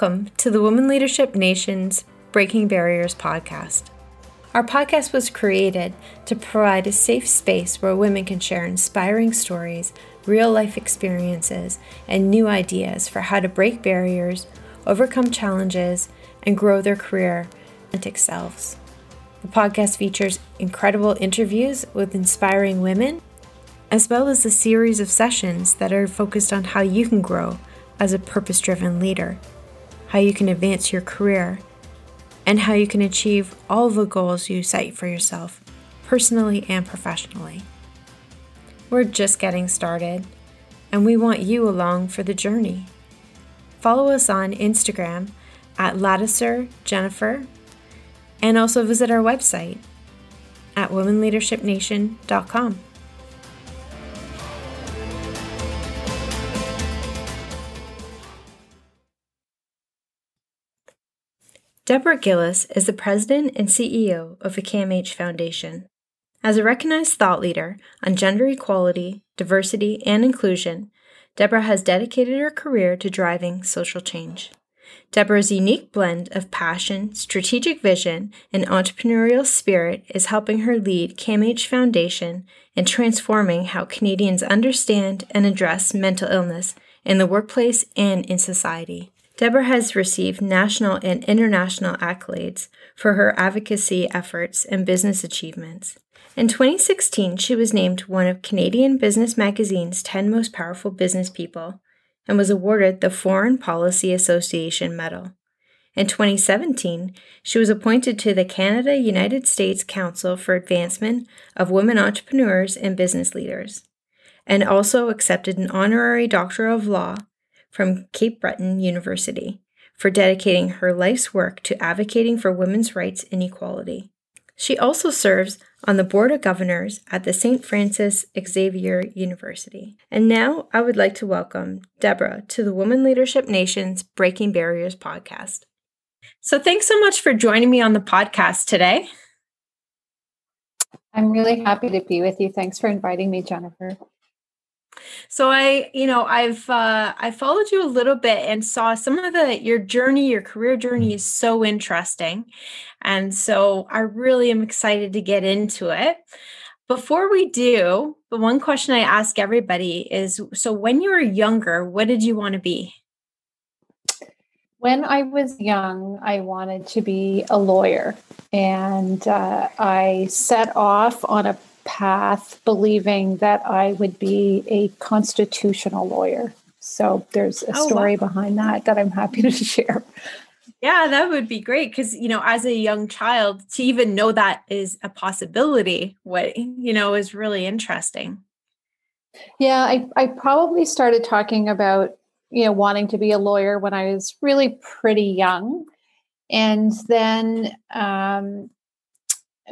Welcome to the Women Leadership Nation's Breaking Barriers podcast. Our podcast was created to provide a safe space where women can share inspiring stories, real life experiences, and new ideas for how to break barriers, overcome challenges, and grow their career authentic selves. The podcast features incredible interviews with inspiring women, as well as a series of sessions that are focused on how you can grow as a purpose driven leader how you can advance your career, and how you can achieve all the goals you set for yourself, personally and professionally. We're just getting started, and we want you along for the journey. Follow us on Instagram at Lattiser Jennifer, and also visit our website at womenleadershipnation.com. Deborah Gillis is the president and CEO of the CAMH Foundation. As a recognized thought leader on gender equality, diversity, and inclusion, Deborah has dedicated her career to driving social change. Deborah's unique blend of passion, strategic vision, and entrepreneurial spirit is helping her lead CAMH Foundation in transforming how Canadians understand and address mental illness in the workplace and in society. Deborah has received national and international accolades for her advocacy efforts and business achievements. In 2016, she was named one of Canadian Business Magazine's 10 most powerful business people and was awarded the Foreign Policy Association Medal. In 2017, she was appointed to the Canada United States Council for Advancement of Women Entrepreneurs and Business Leaders, and also accepted an honorary Doctor of Law from Cape Breton University for dedicating her life's work to advocating for women's rights and equality. She also serves on the Board of Governors at the St. Francis Xavier University. And now I would like to welcome Deborah to the Women Leadership Nation's Breaking Barriers podcast. So thanks so much for joining me on the podcast today. I'm really happy to be with you. Thanks for inviting me, Jennifer. So I, you know, I've uh, I followed you a little bit and saw some of the your journey, your career journey is so interesting, and so I really am excited to get into it. Before we do, the one question I ask everybody is: so when you were younger, what did you want to be? When I was young, I wanted to be a lawyer, and uh, I set off on a path believing that I would be a constitutional lawyer. So there's a oh, story wow. behind that that I'm happy to share. Yeah, that would be great because you know, as a young child, to even know that is a possibility, what you know, is really interesting. Yeah, I, I probably started talking about you know wanting to be a lawyer when I was really pretty young, and then um,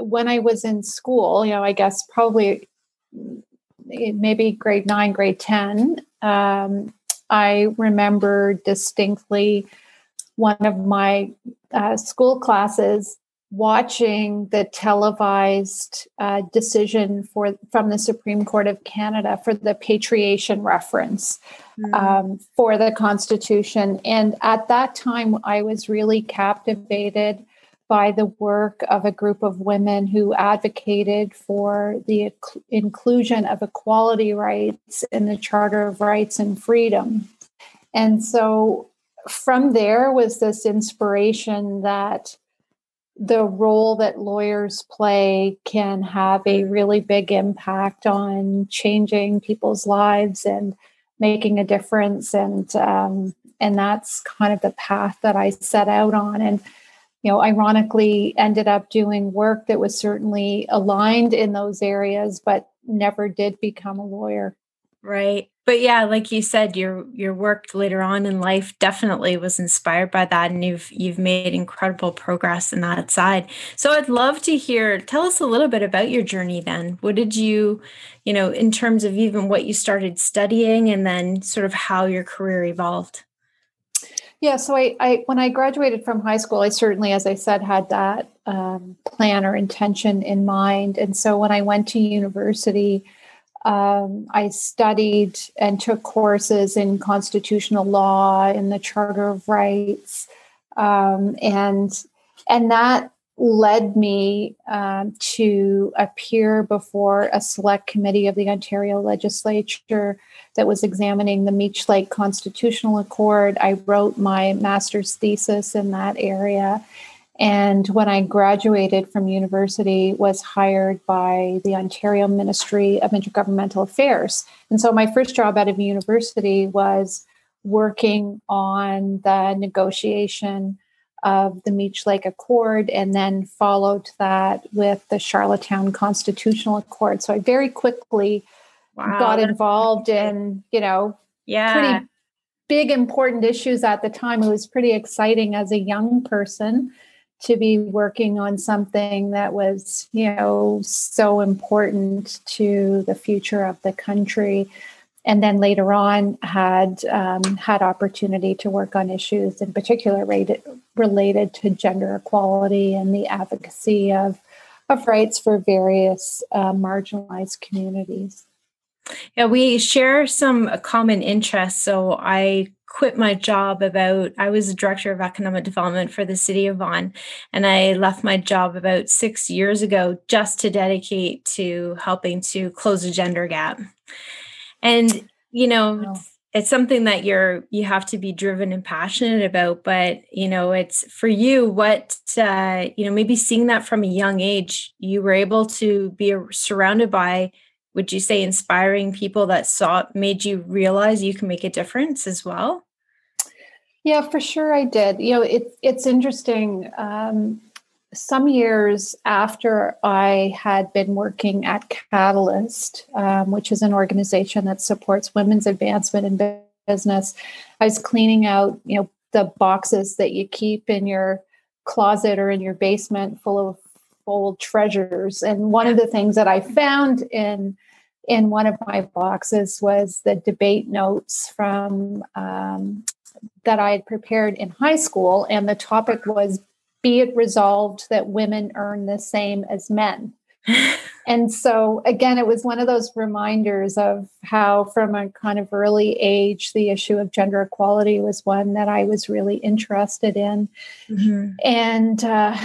when I was in school, you know, I guess probably maybe grade nine, grade 10, um, I remember distinctly one of my uh, school classes watching the televised uh, decision for from the Supreme Court of Canada for the patriation reference mm. um, for the Constitution, and at that time, I was really captivated by the work of a group of women who advocated for the inclusion of equality rights in the Charter of Rights and Freedom. And so from there was this inspiration that the role that lawyers play can have a really big impact on changing people's lives and making a difference and um, and that's kind of the path that I set out on and know, ironically ended up doing work that was certainly aligned in those areas, but never did become a lawyer. Right. But yeah, like you said, your your work later on in life definitely was inspired by that and you've you've made incredible progress in that side. So I'd love to hear tell us a little bit about your journey then. What did you, you know, in terms of even what you started studying and then sort of how your career evolved? Yeah, so I, I when I graduated from high school, I certainly, as I said, had that um, plan or intention in mind. And so when I went to university, Um, I studied and took courses in constitutional law, in the Charter of Rights, um, and and that led me um, to appear before a select committee of the Ontario legislature that was examining the Meech Lake Constitutional Accord. I wrote my master's thesis in that area. And when I graduated from university, was hired by the Ontario Ministry of Intergovernmental Affairs. And so my first job out of university was working on the negotiation of the Meech Lake Accord and then followed that with the Charlottetown Constitutional Accord. So I very quickly wow, got involved in, you know, yeah. pretty big important issues at the time. It was pretty exciting as a young person to be working on something that was, you know, so important to the future of the country and then later on had um, had opportunity to work on issues in particular related, related to gender equality and the advocacy of of rights for various uh, marginalized communities. Yeah, we share some common interests. So I quit my job about I was a director of economic development for the city of Vaughan and I left my job about 6 years ago just to dedicate to helping to close the gender gap and you know it's something that you're you have to be driven and passionate about but you know it's for you what uh, you know maybe seeing that from a young age you were able to be surrounded by would you say inspiring people that saw made you realize you can make a difference as well yeah for sure i did you know it, it's interesting um, some years after I had been working at Catalyst, um, which is an organization that supports women's advancement in business, I was cleaning out, you know, the boxes that you keep in your closet or in your basement full of old treasures. And one of the things that I found in in one of my boxes was the debate notes from um, that I had prepared in high school, and the topic was be it resolved that women earn the same as men. and so, again, it was one of those reminders of how, from a kind of early age, the issue of gender equality was one that I was really interested in. Mm-hmm. And, uh,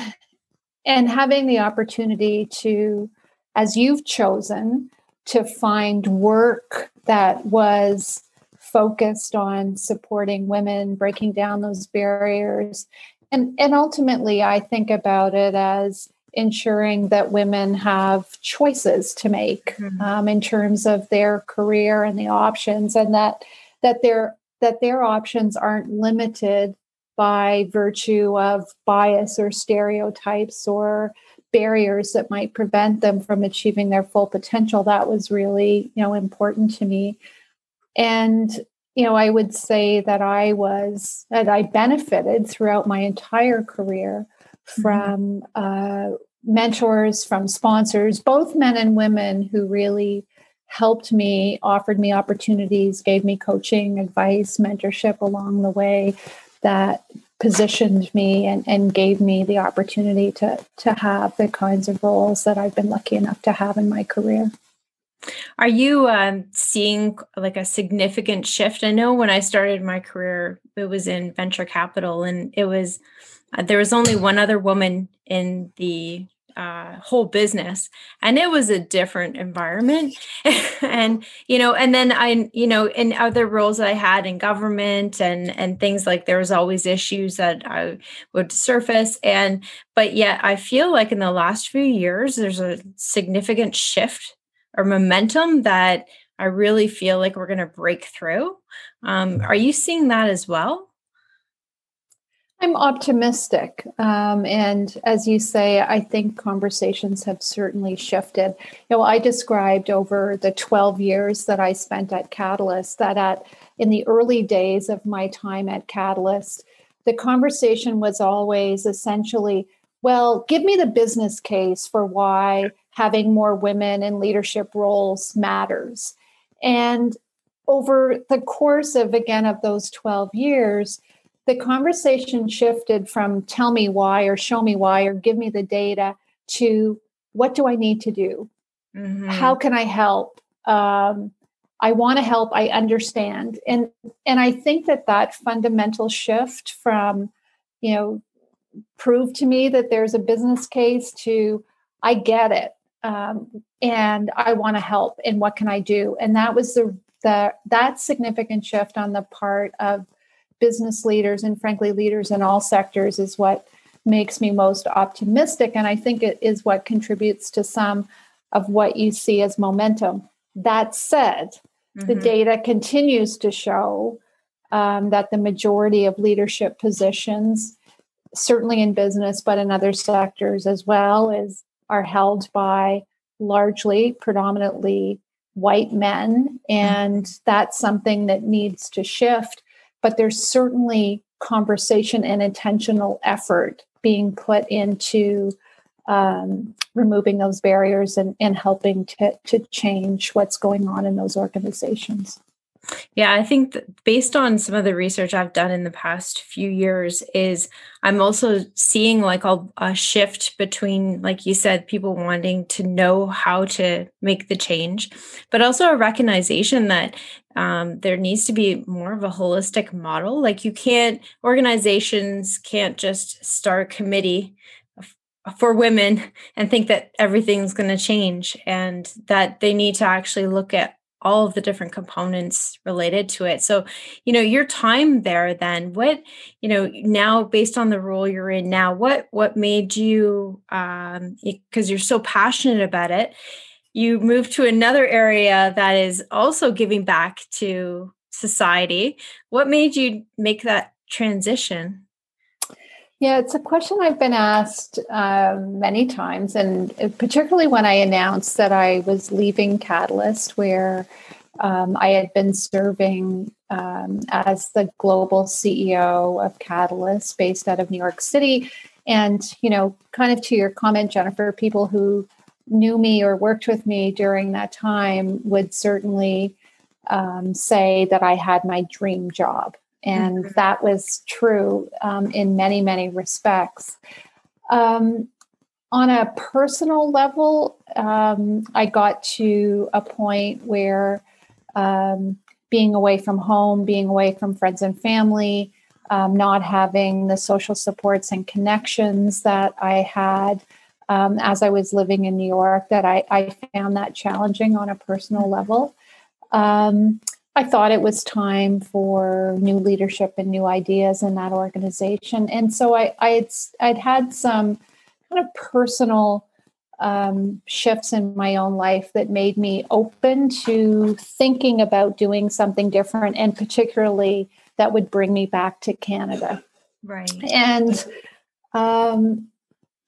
and having the opportunity to, as you've chosen, to find work that was focused on supporting women, breaking down those barriers, and and ultimately i think about it as ensuring that women have choices to make mm-hmm. um, in terms of their career and the options and that that their that their options aren't limited by virtue of bias or stereotypes or barriers that might prevent them from achieving their full potential that was really you know important to me and you know, I would say that I was, that I benefited throughout my entire career mm-hmm. from uh, mentors, from sponsors, both men and women who really helped me, offered me opportunities, gave me coaching, advice, mentorship along the way that positioned me and, and gave me the opportunity to, to have the kinds of roles that I've been lucky enough to have in my career. Are you um, seeing like a significant shift? I know when I started my career, it was in venture capital, and it was uh, there was only one other woman in the uh, whole business, and it was a different environment. and you know, and then I, you know, in other roles that I had in government and and things like there was always issues that I would surface, and but yet I feel like in the last few years there's a significant shift or momentum that I really feel like we're going to break through. Um, are you seeing that as well? I'm optimistic. Um, and as you say, I think conversations have certainly shifted. You know, I described over the 12 years that I spent at Catalyst that at in the early days of my time at Catalyst, the conversation was always essentially, well, give me the business case for why having more women in leadership roles matters. And over the course of, again, of those 12 years, the conversation shifted from tell me why or show me why or give me the data to what do I need to do? Mm-hmm. How can I help? Um, I want to help. I understand, and and I think that that fundamental shift from, you know, prove to me that there's a business case to I get it, um, and I want to help. And what can I do? And that was the the that significant shift on the part of business leaders and frankly leaders in all sectors is what makes me most optimistic and i think it is what contributes to some of what you see as momentum that said mm-hmm. the data continues to show um, that the majority of leadership positions certainly in business but in other sectors as well is are held by largely predominantly white men and mm-hmm. that's something that needs to shift but there's certainly conversation and intentional effort being put into um, removing those barriers and, and helping to, to change what's going on in those organizations. Yeah, I think based on some of the research I've done in the past few years, is I'm also seeing like a, a, shift between, like you said, people wanting to know how to make the change, but also a recognition that um, there needs to be more of a holistic model. Like you can't, organizations can't just start a committee for women and think that everything's going to change and that they need to actually look at all of the different components related to it. So, you know, your time there then, what, you know, now based on the role you're in now, what what made you um because you're so passionate about it, you moved to another area that is also giving back to society. What made you make that transition? Yeah, it's a question I've been asked uh, many times, and particularly when I announced that I was leaving Catalyst, where um, I had been serving um, as the global CEO of Catalyst based out of New York City. And, you know, kind of to your comment, Jennifer, people who knew me or worked with me during that time would certainly um, say that I had my dream job. And mm-hmm. that was true um, in many, many respects. Um, on a personal level, um, I got to a point where um, being away from home, being away from friends and family, um, not having the social supports and connections that I had um, as I was living in New York, that I, I found that challenging on a personal level. Um, I thought it was time for new leadership and new ideas in that organization. And so I, I had, I'd had some kind of personal um, shifts in my own life that made me open to thinking about doing something different, and particularly that would bring me back to Canada. Right. And um,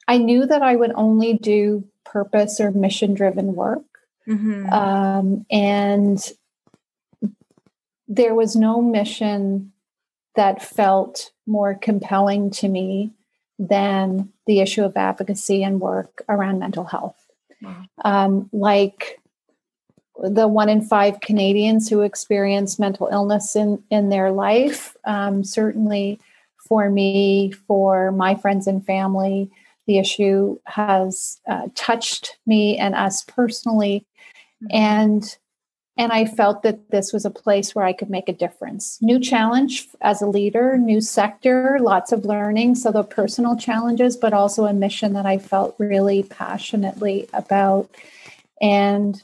I knew that I would only do purpose or mission driven work. Mm-hmm. Um, and there was no mission that felt more compelling to me than the issue of advocacy and work around mental health. Wow. Um, like the one in five Canadians who experience mental illness in, in their life, um, certainly for me, for my friends and family, the issue has uh, touched me and us personally. Mm-hmm. And and I felt that this was a place where I could make a difference. New challenge as a leader, new sector, lots of learning. So the personal challenges, but also a mission that I felt really passionately about. And,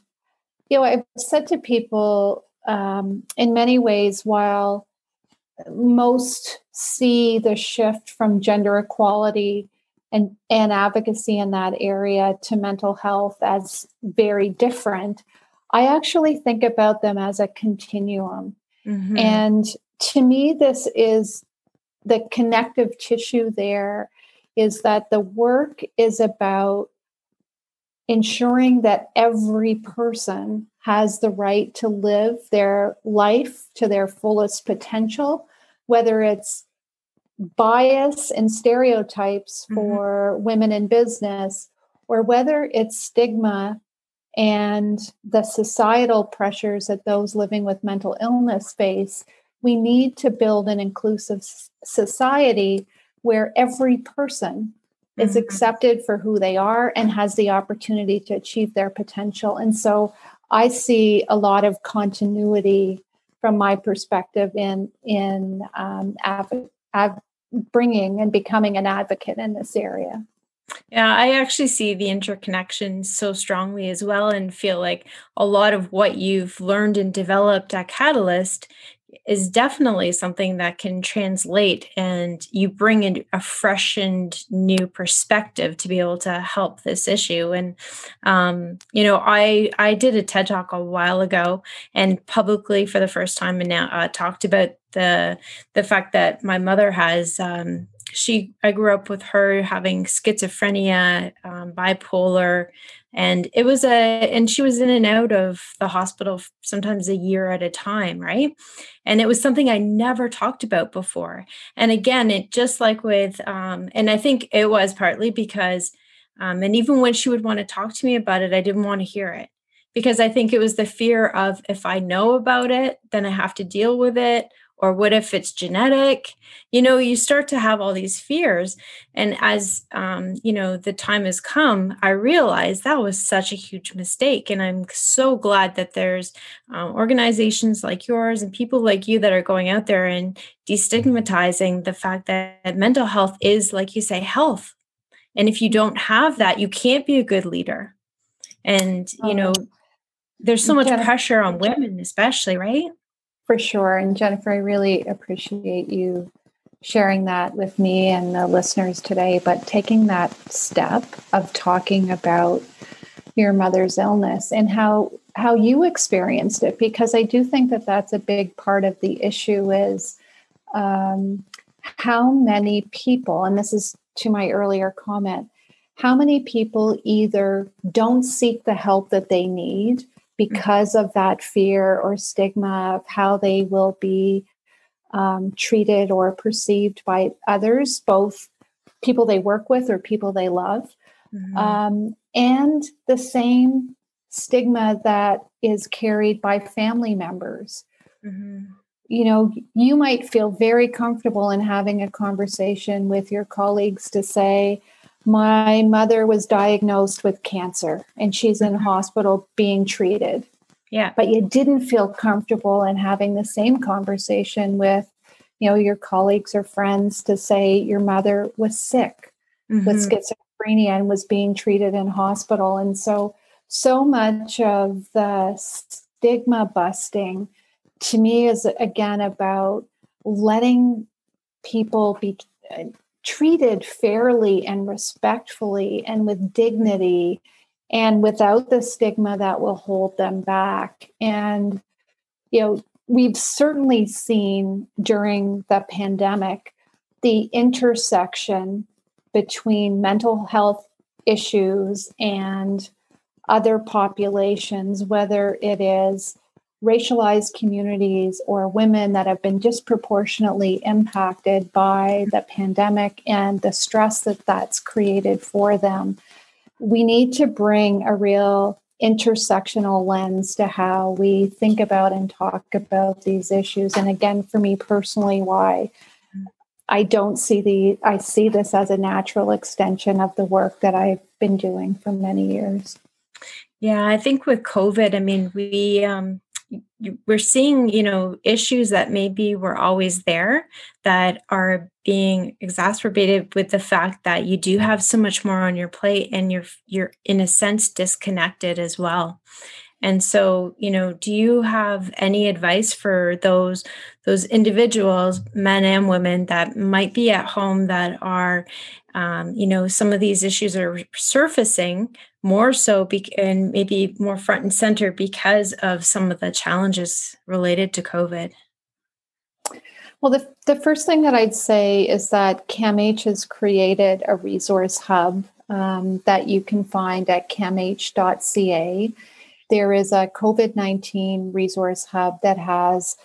you know, I've said to people um, in many ways, while most see the shift from gender equality and, and advocacy in that area to mental health as very different I actually think about them as a continuum. Mm-hmm. And to me, this is the connective tissue there is that the work is about ensuring that every person has the right to live their life to their fullest potential, whether it's bias and stereotypes mm-hmm. for women in business or whether it's stigma and the societal pressures that those living with mental illness face, we need to build an inclusive society where every person mm-hmm. is accepted for who they are and has the opportunity to achieve their potential. And so I see a lot of continuity from my perspective in in um, av- av- bringing and becoming an advocate in this area. Yeah, I actually see the interconnection so strongly as well, and feel like a lot of what you've learned and developed at Catalyst is definitely something that can translate and you bring in a fresh and new perspective to be able to help this issue. And um, you know i i did a ted talk a while ago and publicly for the first time and now uh, talked about the the fact that my mother has um, she i grew up with her having schizophrenia um, bipolar and it was a and she was in and out of the hospital sometimes a year at a time right? And it was something i never talked about before. And again it just like with um and i think it was partly because um and even when she would want to talk to me about it i didn't want to hear it. Because i think it was the fear of if i know about it then i have to deal with it or what if it's genetic? You know you start to have all these fears. And as um, you know the time has come i realized that was such a huge mistake. And i'm so glad that there's um, organizations like yours and people like you that are going out there and destigmatizing the fact that mental health is like you say health. And if you don't have that you can't be a good leader. And you know there's so much pressure on women especially right for sure. And Jennifer, I really appreciate you sharing that with me and the listeners today. But taking that step of talking about your mother's illness and how how you experienced it, because I do think that that's a big part of the issue is um, how many people, and this is to my earlier comment, how many people either don't seek the help that they need because of that fear or stigma of how they will be um, treated or perceived by others, both people they work with or people they love. Mm-hmm. Um, and the same stigma that is carried by family members. Mm-hmm. You know, you might feel very comfortable in having a conversation with your colleagues to say, my mother was diagnosed with cancer and she's in mm-hmm. hospital being treated. Yeah. But you didn't feel comfortable in having the same conversation with, you know, your colleagues or friends to say your mother was sick mm-hmm. with schizophrenia and was being treated in hospital. And so so much of the stigma busting to me is again about letting people be treated fairly and respectfully and with dignity and without the stigma that will hold them back. And, you know, we've certainly seen during the pandemic the intersection between mental health issues and other populations, whether it is racialized communities or women that have been disproportionately impacted by the pandemic and the stress that that's created for them. We need to bring a real intersectional lens to how we think about and talk about these issues. And again, for me personally, why I don't see the I see this as a natural extension of the work that I've been doing for many years. Yeah, I think with COVID, I mean, we um, we're seeing you know issues that maybe were always there that are being exacerbated with the fact that you do have so much more on your plate and you're you're in a sense disconnected as well. And so you know do you have any advice for those those individuals men and women that might be at home that are um, you know some of these issues are surfacing more so be- and maybe more front and center because of some of the challenges related to covid. Well the, the first thing that i'd say is that camh has created a resource hub um, that you can find at camh.ca there is a covid-19 resource hub that has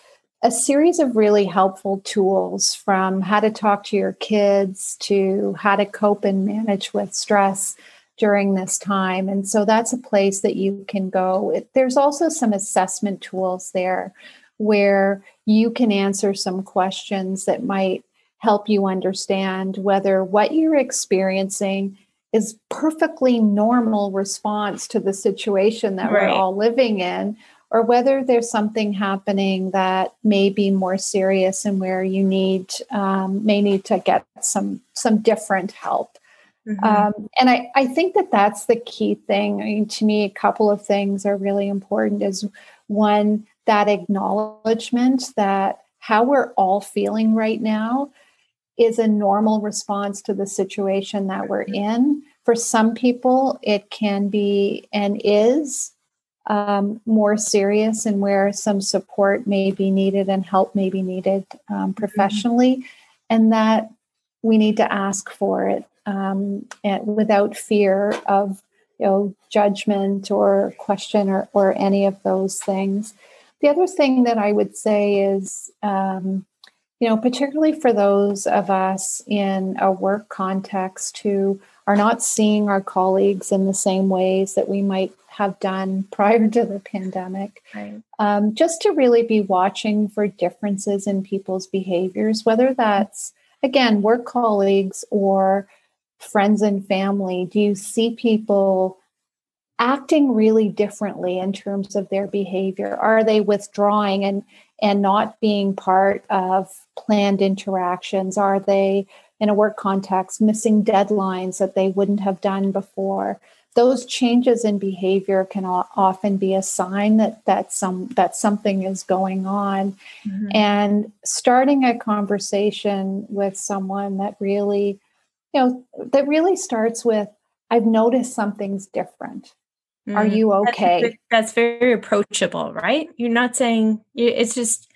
a series of really helpful tools from how to talk to your kids to how to cope and manage with stress during this time. And so that's a place that you can go. There's also some assessment tools there where you can answer some questions that might help you understand whether what you're experiencing is perfectly normal response to the situation that right. we're all living in or whether there's something happening that may be more serious and where you need um, may need to get some some different help mm-hmm. um, and I, I think that that's the key thing I mean, to me a couple of things are really important is one that acknowledgement that how we're all feeling right now is a normal response to the situation that we're mm-hmm. in for some people it can be and is um, more serious and where some support may be needed and help may be needed um, mm-hmm. professionally, mm-hmm. and that we need to ask for it um, without fear of you know judgment or question or, or any of those things. The other thing that I would say is, um, you know, particularly for those of us in a work context who are not seeing our colleagues in the same ways that we might have done prior to the pandemic. Right. Um, just to really be watching for differences in people's behaviors, whether that's, again, work colleagues or friends and family. Do you see people acting really differently in terms of their behavior? Are they withdrawing and and not being part of planned interactions? Are they in a work context missing deadlines that they wouldn't have done before? those changes in behavior can often be a sign that that some that something is going on mm-hmm. and starting a conversation with someone that really you know that really starts with i've noticed something's different. Mm-hmm. are you okay? that's, that's very approachable right? You're not saying it's just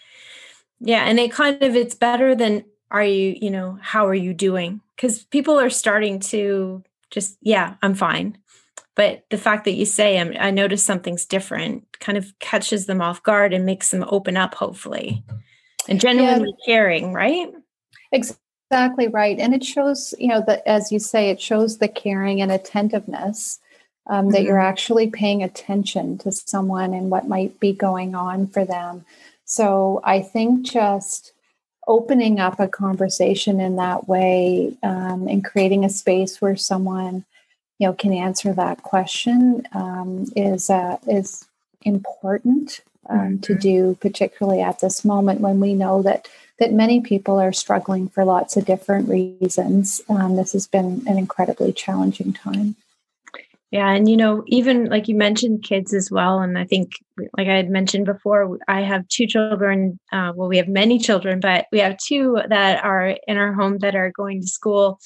yeah and it kind of it's better than are you you know how are you doing? Because people are starting to just yeah i'm fine. But the fact that you say I'm, i notice something's different kind of catches them off guard and makes them open up hopefully and genuinely yeah. caring right? Exactly right and it shows you know that as you say it shows the caring and attentiveness um, mm-hmm. that you're mm-hmm. actually paying attention to someone and what might be going on for them so i think just opening up a conversation in that way um, and creating a space where someone you know can answer that question um, is uh, is important um, mm-hmm. to do, particularly at this moment when we know that that many people are struggling for lots of different reasons. Um, this has been an incredibly challenging time. Yeah, and you know, even like you mentioned kids as well, and I think, like I had mentioned before, I have two children. Uh, well, we have many children, but we have two that are in our home that are going to school,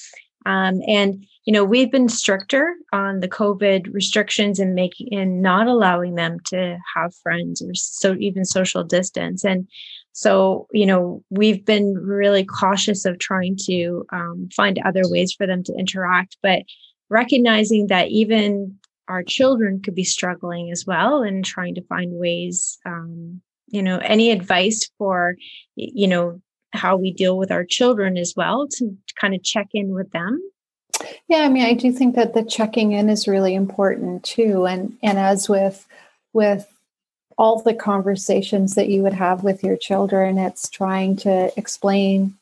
um, and you know, we've been stricter on the COVID restrictions and making and not allowing them to have friends or so even social distance. And so, you know, we've been really cautious of trying to um, find other ways for them to interact, but recognizing that even our children could be struggling as well and trying to find ways um, you know any advice for you know how we deal with our children as well to kind of check in with them. Yeah, I mean, I do think that the checking in is really important too, and and as with with all the conversations that you would have with your children, it's trying to explain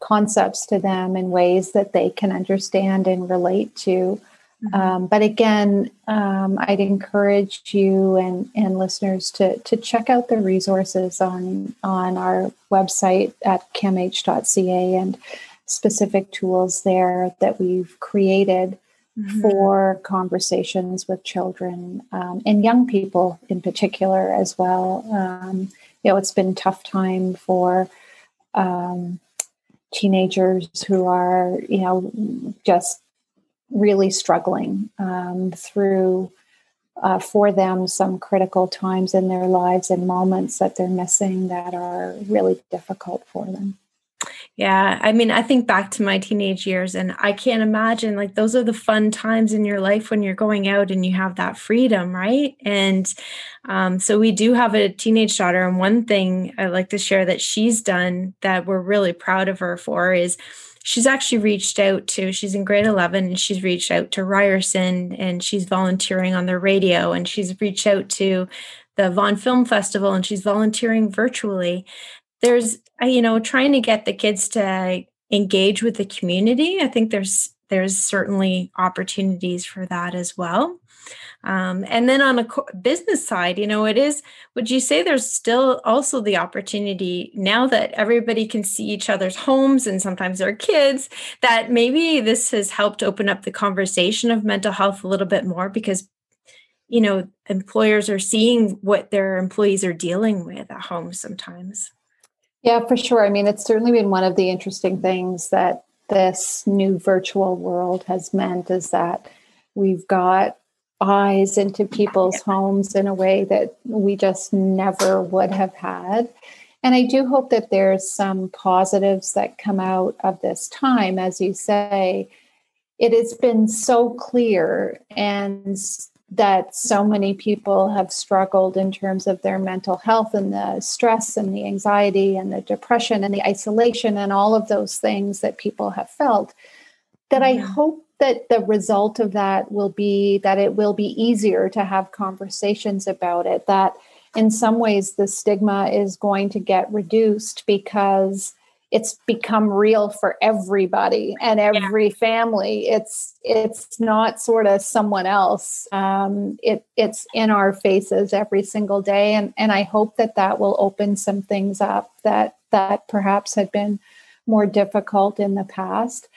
concepts to them in ways that they can understand and relate to. Mm-hmm. Um, but again, um, I'd encourage you and, and listeners to, to check out the resources on on our website at camh.ca and specific tools there that we've created mm-hmm. for conversations with children um, and young people in particular as well. Um, you know, it's been tough time for um, teenagers who are, you know, just really struggling um, through. Uh, for them, some critical times in their lives and moments that they're missing that are really difficult for them. Yeah. I mean, I think back to my teenage years and I can't imagine like those are the fun times in your life when you're going out and you have that freedom, right? And um, so we do have a teenage daughter. And one thing I like to share that she's done that we're really proud of her for is she's actually reached out to, she's in grade 11 and she's reached out to Ryerson and she's volunteering on the radio and she's reached out to the Vaughan Film Festival and she's volunteering virtually there's you know trying to get the kids to engage with the community i think there's there's certainly opportunities for that as well. Um, and then on a co- business side, you know, it is, would you say there's still also the opportunity now that everybody can see each other's homes and sometimes their kids, that maybe this has helped open up the conversation of mental health a little bit more because, you know, employers are seeing what their employees are dealing with at home sometimes? Yeah, for sure. I mean, it's certainly been one of the interesting things that this new virtual world has meant is that we've got eyes into people's homes in a way that we just never would have had. And I do hope that there's some positives that come out of this time. As you say, it has been so clear and that so many people have struggled in terms of their mental health and the stress and the anxiety and the depression and the isolation and all of those things that people have felt that. I hope that the result of that will be that it will be easier to have conversations about it that in some ways the stigma is going to get reduced because it's become real for everybody and every yeah. family it's it's not sort of someone else um, it it's in our faces every single day and and i hope that that will open some things up that that perhaps had been more difficult in the past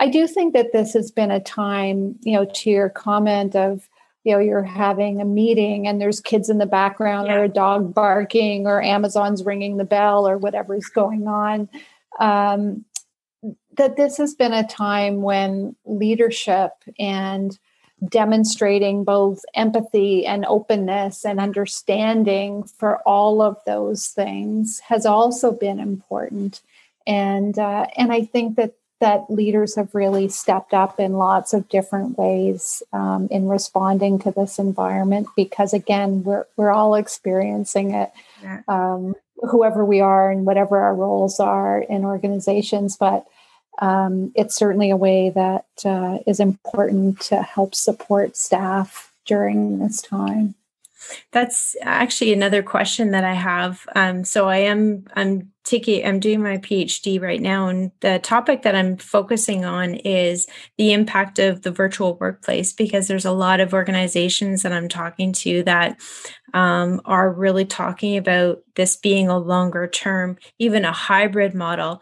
I do think that this has been a time, you know, to your comment of, you know, you're having a meeting and there's kids in the background yeah. or a dog barking or Amazon's ringing the bell or whatever's going on. Um, that this has been a time when leadership and demonstrating both empathy and openness and understanding for all of those things has also been important and uh, and I think that that leaders have really stepped up in lots of different ways um, in responding to this environment because again we're, we're all experiencing it yeah. um, whoever we are and whatever our roles are in organizations but um, it's certainly a way that uh, is important to help support staff during this time that's actually another question that I have. Um, so I am I'm taking I'm doing my PhD right now, and the topic that I'm focusing on is the impact of the virtual workplace because there's a lot of organizations that I'm talking to that um, are really talking about this being a longer term, even a hybrid model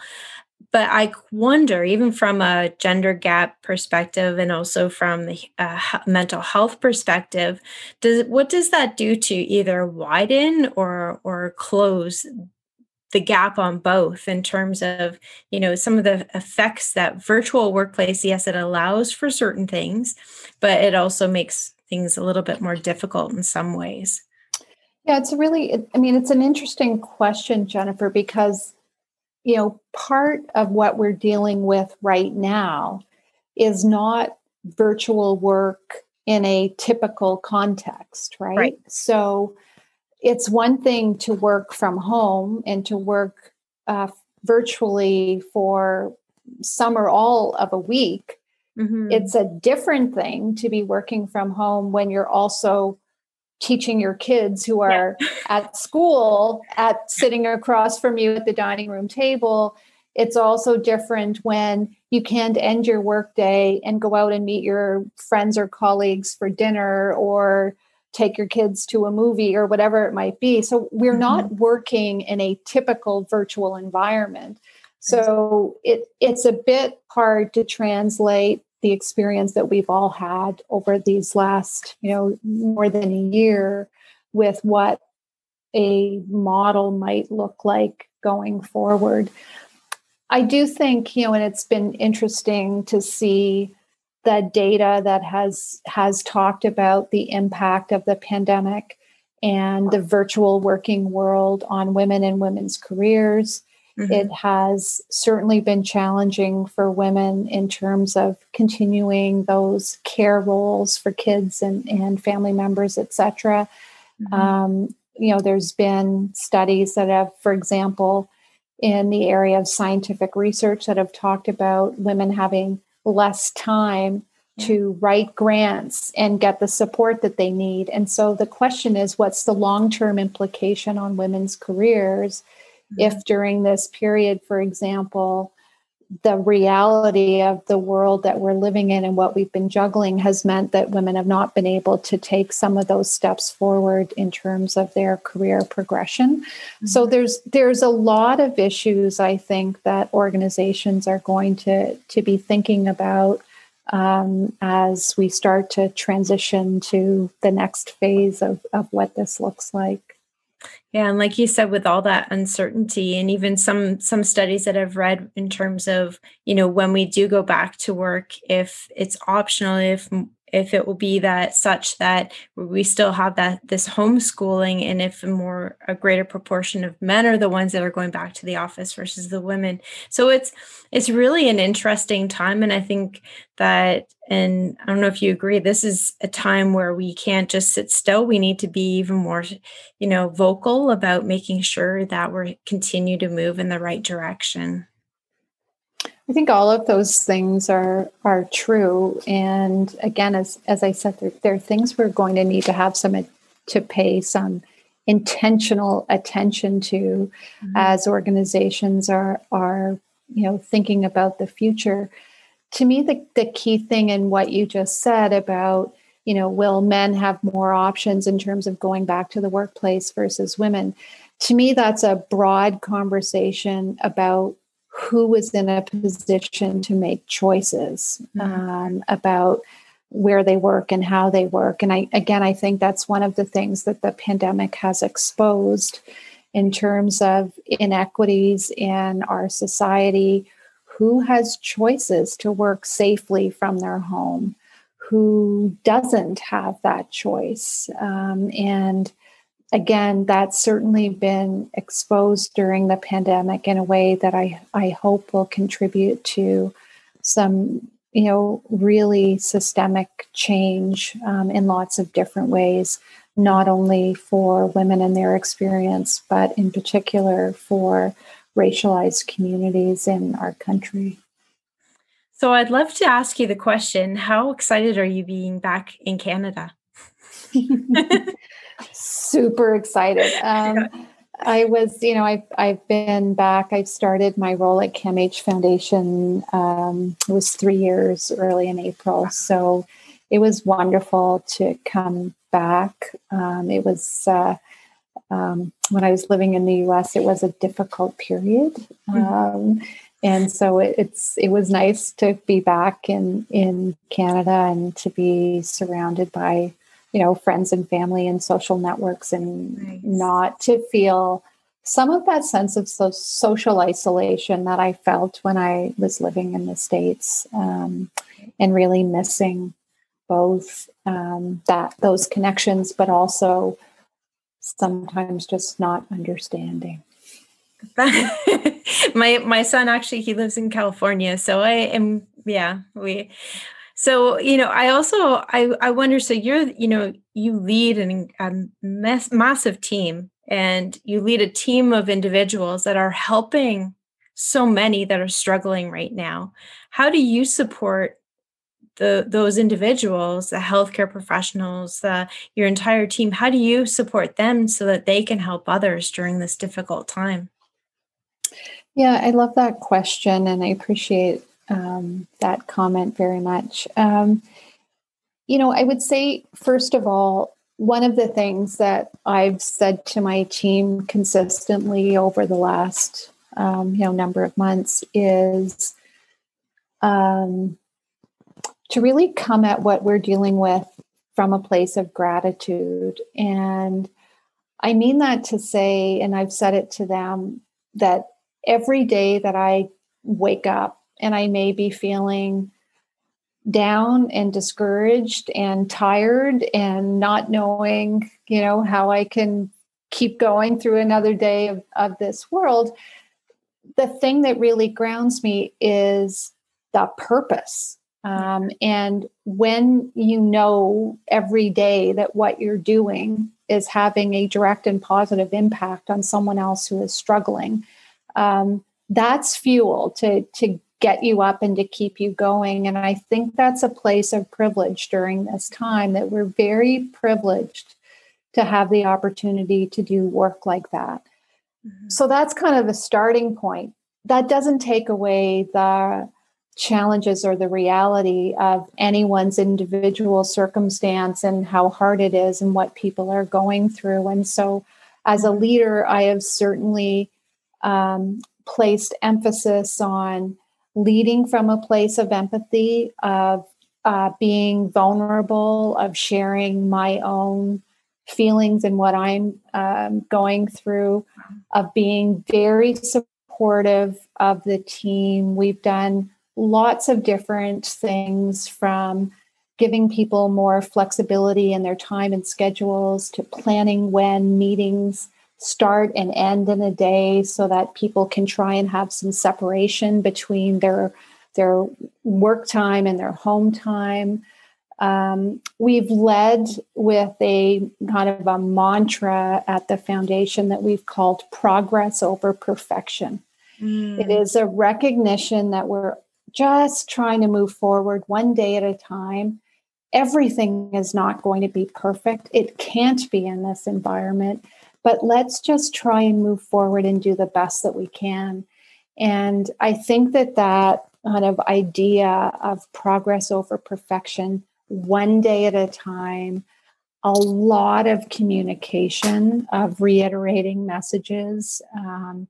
but I wonder, even from a gender gap perspective and also from the uh, mental health perspective, does what does that do to either widen or or close the gap on both in terms of you know some of the effects that virtual workplace yes it allows for certain things but it also makes things a little bit more difficult in some ways? Yeah it's really i mean it's an interesting question jennifer because you know, part of what we're dealing with right now is not virtual work in a typical context, right? right? So it's one thing to work from home and to work uh, virtually for some or all of a week. Mm-hmm. It's a different thing to be working from home when you're also teaching your kids who are yeah. at school at sitting across from you at the dining room table it's also different when you can't end your workday and go out and meet your friends or colleagues for dinner or take your kids to a movie or whatever it might be so we're mm-hmm. not working in a typical virtual environment so it it's a bit hard to translate the experience that we've all had over these last, you know, more than a year with what a model might look like going forward. I do think, you know, and it's been interesting to see the data that has has talked about the impact of the pandemic and the virtual working world on women and women's careers Mm-hmm. It has certainly been challenging for women in terms of continuing those care roles for kids and, and family members, etc. Mm-hmm. Um, you know, there's been studies that have, for example, in the area of scientific research that have talked about women having less time to write grants and get the support that they need. And so the question is what's the long term implication on women's careers? If during this period, for example, the reality of the world that we're living in and what we've been juggling has meant that women have not been able to take some of those steps forward in terms of their career progression. Mm-hmm. So there's there's a lot of issues I think that organizations are going to to be thinking about um, as we start to transition to the next phase of, of what this looks like. Yeah, and like you said, with all that uncertainty, and even some some studies that I've read in terms of you know when we do go back to work, if it's optional, if if it will be that such that we still have that this homeschooling and if a more a greater proportion of men are the ones that are going back to the office versus the women. So it's it's really an interesting time and i think that and i don't know if you agree this is a time where we can't just sit still. We need to be even more you know vocal about making sure that we're continue to move in the right direction I think all of those things are are true, and again, as as I said, there, there are things we're going to need to have some to pay some intentional attention to mm-hmm. as organizations are are you know thinking about the future. To me, the the key thing in what you just said about you know will men have more options in terms of going back to the workplace versus women to me that's a broad conversation about who was in a position to make choices mm-hmm. um, about where they work and how they work. And I, again, I think that's one of the things that the pandemic has exposed in terms of inequities in our society. Who has choices to work safely from their home? Who doesn't have that choice? Um, and again, that's certainly been exposed during the pandemic in a way that I, I hope will contribute to some, you know, really systemic change um, in lots of different ways, not only for women and their experience, but in particular for racialized communities in our country. So I'd love to ask you the question how excited are you being back in Canada? super excited. Um, yeah. I was, you know, I've, I've been back. I started my role at CAMH Foundation. Um, it was three years early in April. So it was wonderful to come back. Um, it was, uh, um, when I was living in the US, it was a difficult period. Mm-hmm. Um, and so it, it's it was nice to be back in in Canada and to be surrounded by you know friends and family and social networks and nice. not to feel some of that sense of so social isolation that I felt when I was living in the states um, and really missing both um, that those connections but also sometimes just not understanding my my son actually he lives in California so I am yeah we so, you know, I also I I wonder. So you're, you know, you lead an, a mass, massive team, and you lead a team of individuals that are helping so many that are struggling right now. How do you support the those individuals, the healthcare professionals, the your entire team? How do you support them so that they can help others during this difficult time? Yeah, I love that question, and I appreciate um, that comment very much. Um, you know, I would say, first of all, one of the things that I've said to my team consistently over the last, um, you know, number of months is um, to really come at what we're dealing with from a place of gratitude. And I mean that to say, and I've said it to them, that every day that I wake up and I may be feeling down and discouraged and tired and not knowing, you know, how I can keep going through another day of, of this world, the thing that really grounds me is the purpose. Um, and when you know every day that what you're doing is having a direct and positive impact on someone else who is struggling, um, that's fuel to to get you up and to keep you going. And I think that's a place of privilege during this time that we're very privileged to have the opportunity to do work like that. Mm-hmm. So that's kind of a starting point. that doesn't take away the challenges or the reality of anyone's individual circumstance and how hard it is and what people are going through. And so, as a leader, I have certainly um, placed emphasis on leading from a place of empathy, of uh, being vulnerable, of sharing my own feelings and what I'm um, going through, of being very supportive of the team. We've done lots of different things from giving people more flexibility in their time and schedules to planning when meetings start and end in a day so that people can try and have some separation between their their work time and their home time um, we've led with a kind of a mantra at the foundation that we've called progress over perfection mm. it is a recognition that we're just trying to move forward one day at a time. Everything is not going to be perfect. It can't be in this environment, but let's just try and move forward and do the best that we can. And I think that that kind of idea of progress over perfection, one day at a time, a lot of communication, of reiterating messages, um,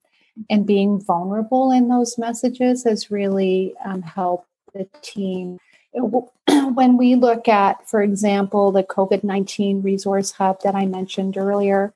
and being vulnerable in those messages has really um, helped the team. When we look at, for example, the COVID 19 resource hub that I mentioned earlier.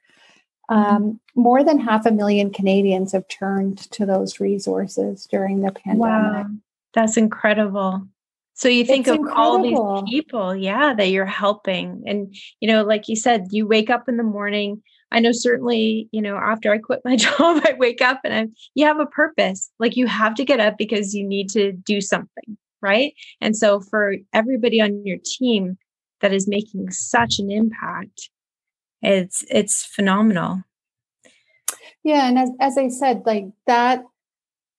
Um, more than half a million Canadians have turned to those resources during the pandemic. Wow, that's incredible. So you think it's of incredible. all these people, yeah, that you're helping. And, you know, like you said, you wake up in the morning, I know certainly, you know, after I quit my job, I wake up and I'm, you have a purpose. Like you have to get up because you need to do something. Right. And so for everybody on your team that is making such an impact, it's, it's phenomenal. Yeah. And as, as I said, like that,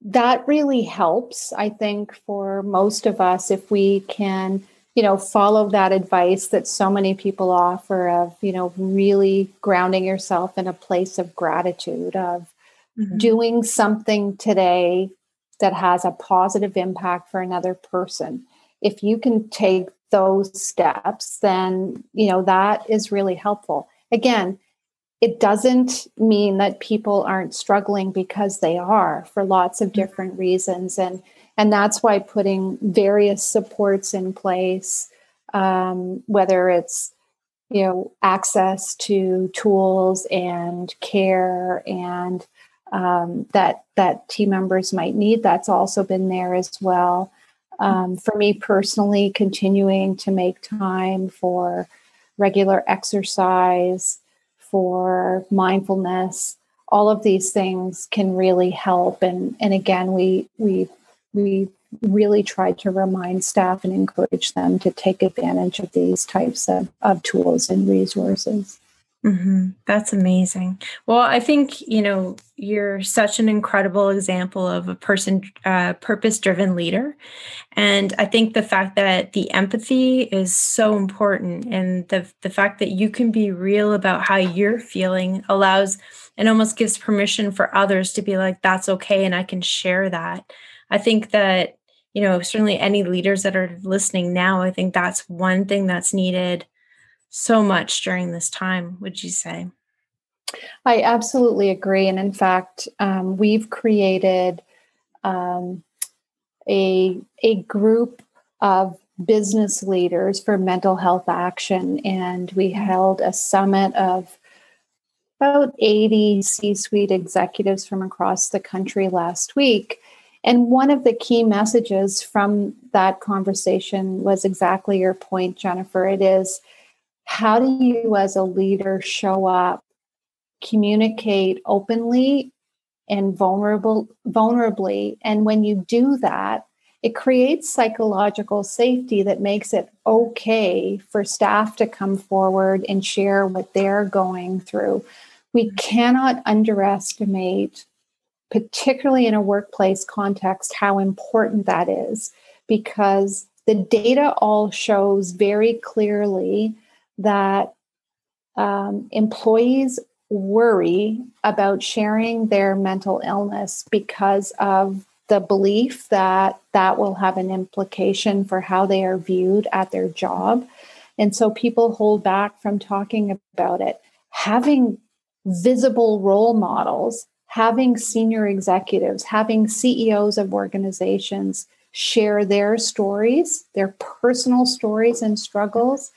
that really helps, I think, for most of us if we can you know follow that advice that so many people offer of you know really grounding yourself in a place of gratitude of mm-hmm. doing something today that has a positive impact for another person if you can take those steps then you know that is really helpful again it doesn't mean that people aren't struggling because they are for lots of mm-hmm. different reasons. And and that's why putting various supports in place um, whether it's you know access to tools and care and um, that that team members might need that's also been there as well. Um, for me personally continuing to make time for regular exercise for mindfulness all of these things can really help and and again we we we really try to remind staff and encourage them to take advantage of these types of, of tools and resources. Mm-hmm. That's amazing. Well, I think, you know, you're such an incredible example of a person, uh, purpose driven leader. And I think the fact that the empathy is so important and the, the fact that you can be real about how you're feeling allows and almost gives permission for others to be like, that's okay. And I can share that. I think that, you know, certainly any leaders that are listening now, I think that's one thing that's needed so much during this time, would you say? I absolutely agree. And in fact, um, we've created um, a, a group of business leaders for mental health action. And we held a summit of about 80 C suite executives from across the country last week. And one of the key messages from that conversation was exactly your point, Jennifer. It is how do you, as a leader, show up, communicate openly and vulnerable, vulnerably? And when you do that, it creates psychological safety that makes it okay for staff to come forward and share what they're going through. We cannot underestimate particularly in a workplace context, how important that is because the data all shows very clearly that um, employees worry about sharing their mental illness because of the belief that that will have an implication for how they are viewed at their job. And so people hold back from talking about it. Having visible role models, having senior executives, having CEOs of organizations share their stories, their personal stories and struggles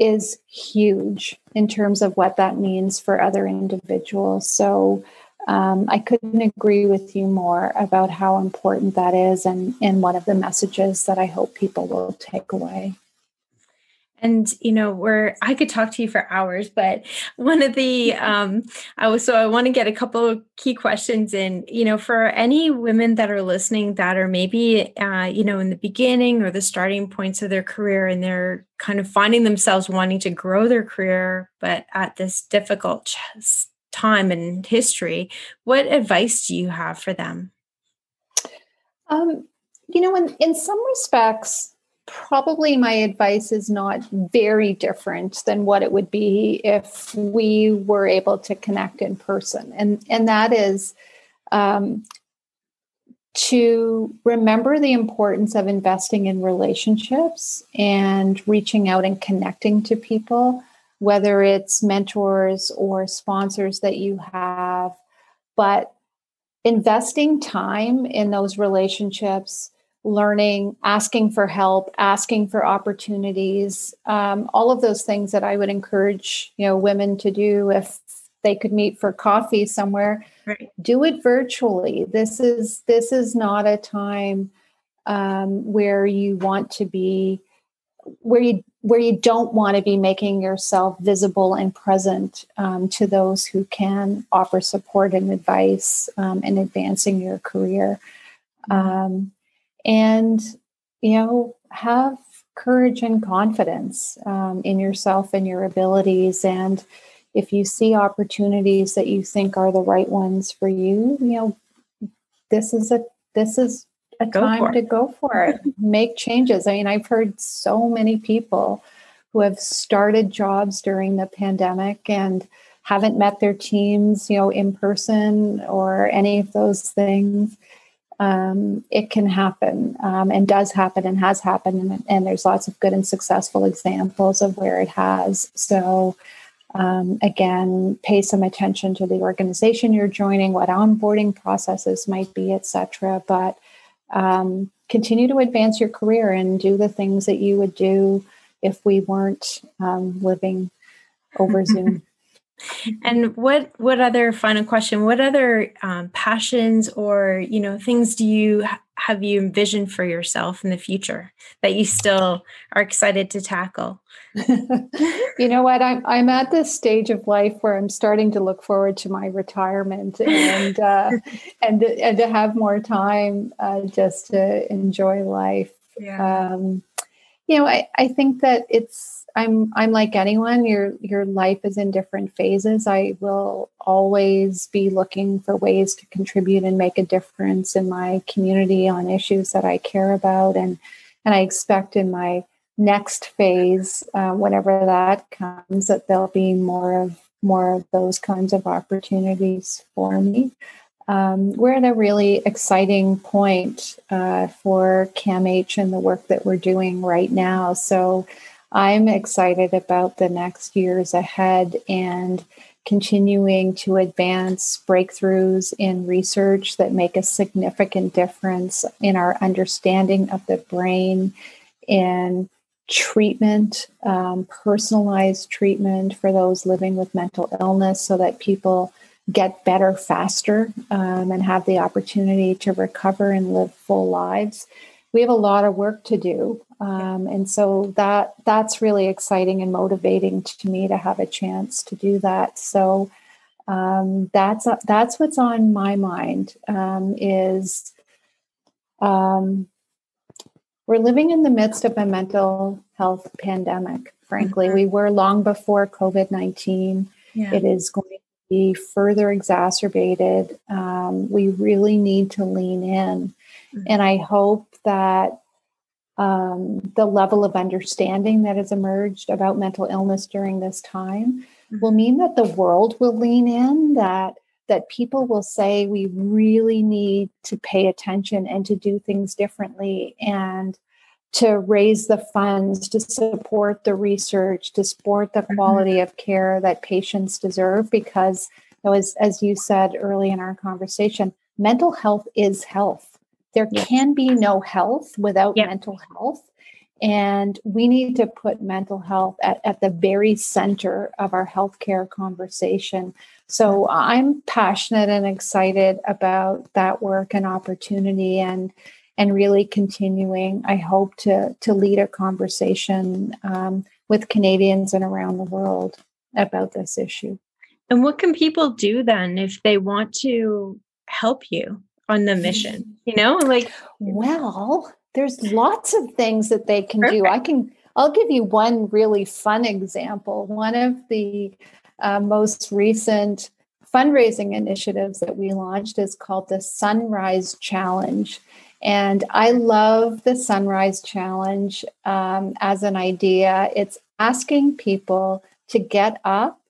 is huge in terms of what that means for other individuals. So um, I couldn't agree with you more about how important that is and, and one of the messages that I hope people will take away. And you know, we're I could talk to you for hours, but one of the um, I was so I want to get a couple of key questions in. You know, for any women that are listening that are maybe uh, you know in the beginning or the starting points of their career, and they're kind of finding themselves wanting to grow their career, but at this difficult time in history, what advice do you have for them? Um, you know, in in some respects probably my advice is not very different than what it would be if we were able to connect in person. And and that is um, to remember the importance of investing in relationships and reaching out and connecting to people whether it's mentors or sponsors that you have. But investing time in those relationships learning, asking for help, asking for opportunities, um, all of those things that I would encourage you know women to do if they could meet for coffee somewhere. Right. Do it virtually. This is this is not a time um, where you want to be where you where you don't want to be making yourself visible and present um, to those who can offer support and advice um, in advancing your career. Mm-hmm. Um, and you know have courage and confidence um, in yourself and your abilities. And if you see opportunities that you think are the right ones for you you know this is a this is a go time to go for it. Make changes. I mean i've heard so many people who have started jobs during the pandemic and haven't met their teams you know in person or any of those things um, it can happen um, and does happen and has happened. And, and, there's lots of good and successful examples of where it has. So, um, again, pay some attention to the organization you're joining, what onboarding processes might be, etc. But um, continue to advance your career and do the things that you would do if we weren't um, living over Zoom. And what what other final question? What other um, passions or you know things do you have you envisioned for yourself in the future that you still are excited to tackle? you know what? I'm I'm at this stage of life where I'm starting to look forward to my retirement and uh, and and to have more time uh, just to enjoy life. Yeah. Um, you know, I, I think that it's I'm I'm like anyone. Your your life is in different phases. I will always be looking for ways to contribute and make a difference in my community on issues that I care about, and and I expect in my next phase, uh, whenever that comes, that there'll be more of more of those kinds of opportunities for me. Um, we're at a really exciting point uh, for CAMH and the work that we're doing right now. So I'm excited about the next years ahead and continuing to advance breakthroughs in research that make a significant difference in our understanding of the brain in treatment, um, personalized treatment for those living with mental illness so that people get better faster um, and have the opportunity to recover and live full lives. We have a lot of work to do um, and so that that's really exciting and motivating to me to have a chance to do that. So um, that's that's what's on my mind um, is um, we're living in the midst of a mental health pandemic. Frankly, mm-hmm. we were long before COVID nineteen. Yeah. It is going be further exacerbated. Um, we really need to lean in, mm-hmm. and I hope that um, the level of understanding that has emerged about mental illness during this time will mm-hmm. mean that the world will lean in, that that people will say we really need to pay attention and to do things differently and to raise the funds to support the research to support the mm-hmm. quality mm-hmm. of care that patients deserve because you know, as, as you said early in our conversation mental health is health there yeah. can be no health without yeah. mental health and we need to put mental health at, at the very center of our healthcare conversation. So I'm passionate and excited about that work and opportunity and and really continuing, I hope to to lead a conversation um, with Canadians and around the world about this issue. And what can people do then if they want to help you on the mission? You know, like well, there's lots of things that they can Perfect. do. I can I'll give you one really fun example. One of the uh, most recent fundraising initiatives that we launched is called the Sunrise Challenge. And I love the Sunrise Challenge um, as an idea. It's asking people to get up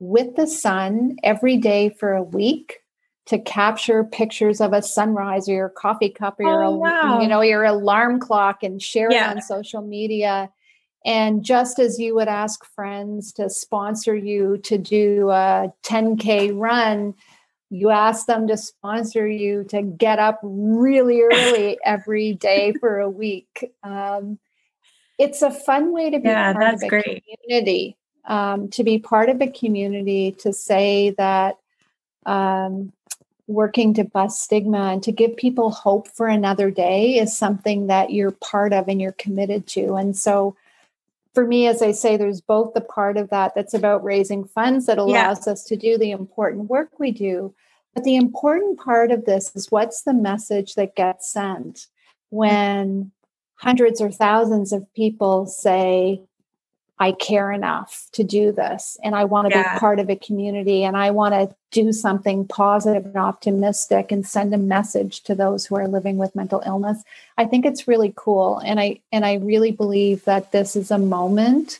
with the sun every day for a week to capture pictures of a sunrise or your coffee cup or your oh, wow. you know your alarm clock and share yeah. it on social media and just as you would ask friends to sponsor you to do a 10k run you ask them to sponsor you to get up really early every day for a week um, it's a fun way to be yeah, part of a great. community um, to be part of a community to say that um, working to bust stigma and to give people hope for another day is something that you're part of and you're committed to. And so for me, as I say, there's both the part of that that's about raising funds that allows yeah. us to do the important work we do. But the important part of this is what's the message that gets sent when hundreds or thousands of people say, I care enough to do this and I want to yeah. be part of a community and I want to do something positive and optimistic and send a message to those who are living with mental illness. I think it's really cool and I and I really believe that this is a moment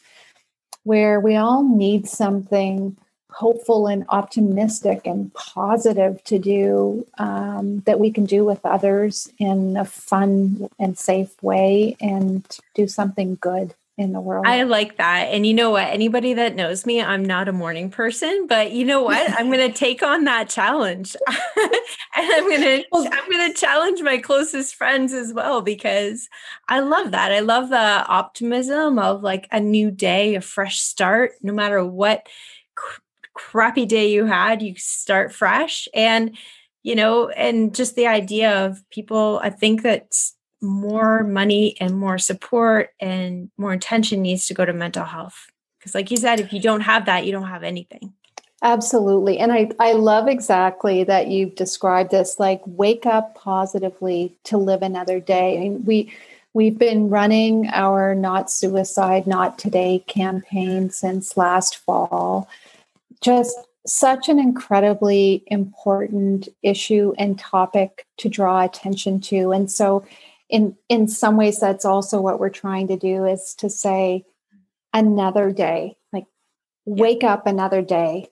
where we all need something hopeful and optimistic and positive to do um, that we can do with others in a fun and safe way and do something good in the world. I like that. And you know what? Anybody that knows me, I'm not a morning person, but you know what? I'm going to take on that challenge. and I'm going to I'm going to challenge my closest friends as well because I love that. I love the optimism of like a new day, a fresh start, no matter what cr- crappy day you had, you start fresh and you know, and just the idea of people I think that's more money and more support and more attention needs to go to mental health. Because, like you said, if you don't have that, you don't have anything. Absolutely. And I, I love exactly that you've described this like wake up positively to live another day. I mean, we we've been running our not suicide, not today campaign since last fall. Just such an incredibly important issue and topic to draw attention to. And so in in some ways that's also what we're trying to do is to say another day like wake up another day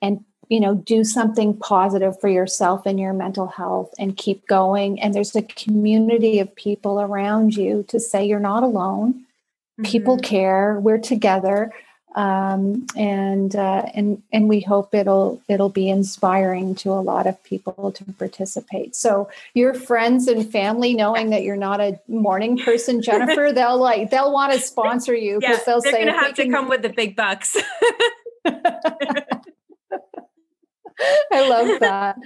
and you know do something positive for yourself and your mental health and keep going. And there's a community of people around you to say you're not alone. Mm-hmm. people care. We're together um, and uh, and and we hope it'll it'll be inspiring to a lot of people to participate. So your friends and family, knowing that you're not a morning person, Jennifer, they'll like they'll want to sponsor you because yeah, they'll they're say going to have to can... come with the big bucks. I love that.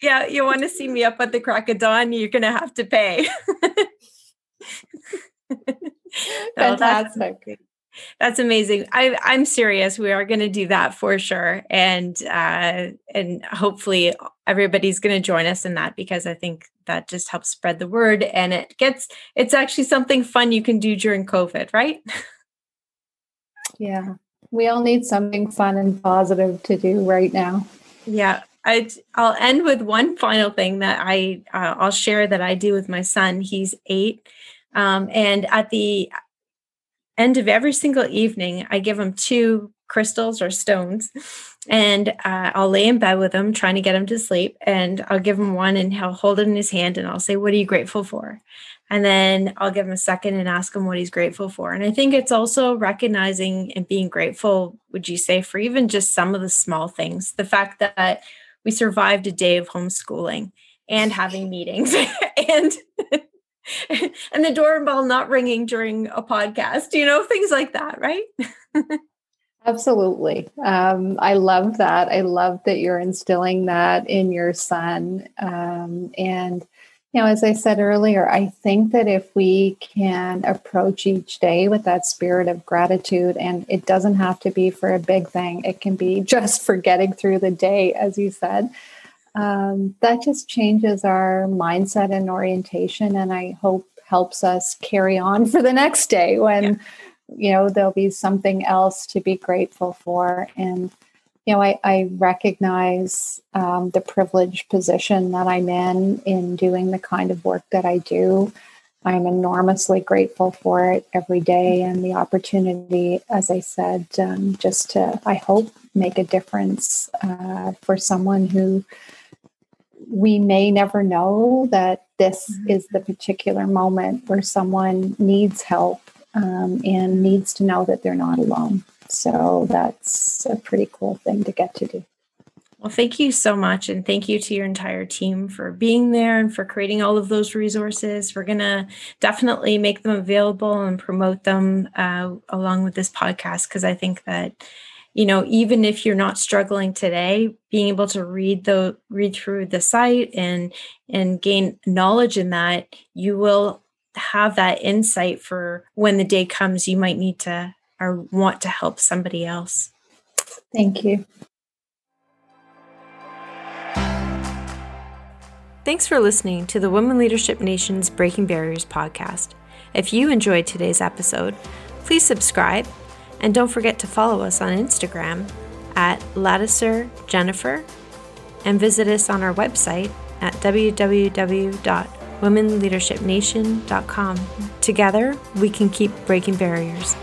Yeah, you want to see me up at the crack of dawn, you're going to have to pay. Fantastic. That's amazing. I, I'm serious. We are going to do that for sure, and uh, and hopefully everybody's going to join us in that because I think that just helps spread the word, and it gets it's actually something fun you can do during COVID, right? Yeah, we all need something fun and positive to do right now. Yeah, i will end with one final thing that I uh, I'll share that I do with my son. He's eight, um, and at the end of every single evening, I give him two crystals or stones. And uh, I'll lay in bed with him, trying to get him to sleep. And I'll give him one and he'll hold it in his hand and I'll say, What are you grateful for? And then I'll give him a second and ask him what he's grateful for. And I think it's also recognizing and being grateful, would you say, for even just some of the small things. The fact that we survived a day of homeschooling and having meetings and and the doorbell not ringing during a podcast, you know, things like that, right? Absolutely. Um, I love that. I love that you're instilling that in your son. Um, and, you know, as I said earlier, I think that if we can approach each day with that spirit of gratitude, and it doesn't have to be for a big thing, it can be just for getting through the day, as you said. Um, that just changes our mindset and orientation, and I hope helps us carry on for the next day when. Yeah you know there'll be something else to be grateful for and you know i, I recognize um, the privileged position that i'm in in doing the kind of work that i do i'm enormously grateful for it every day and the opportunity as i said um, just to i hope make a difference uh, for someone who we may never know that this mm-hmm. is the particular moment where someone needs help um, and needs to know that they're not alone. So that's a pretty cool thing to get to do. Well, thank you so much. And thank you to your entire team for being there and for creating all of those resources. We're going to definitely make them available and promote them uh, along with this podcast because I think that you know even if you're not struggling today being able to read the read through the site and and gain knowledge in that you will have that insight for when the day comes you might need to or want to help somebody else. Thank you. Thanks for listening to the Women Leadership Nation's Breaking Barriers podcast. If you enjoyed today's episode, please subscribe and don't forget to follow us on Instagram at Lattiser Jennifer and visit us on our website at www womenleadershipnation.com. Together, we can keep breaking barriers.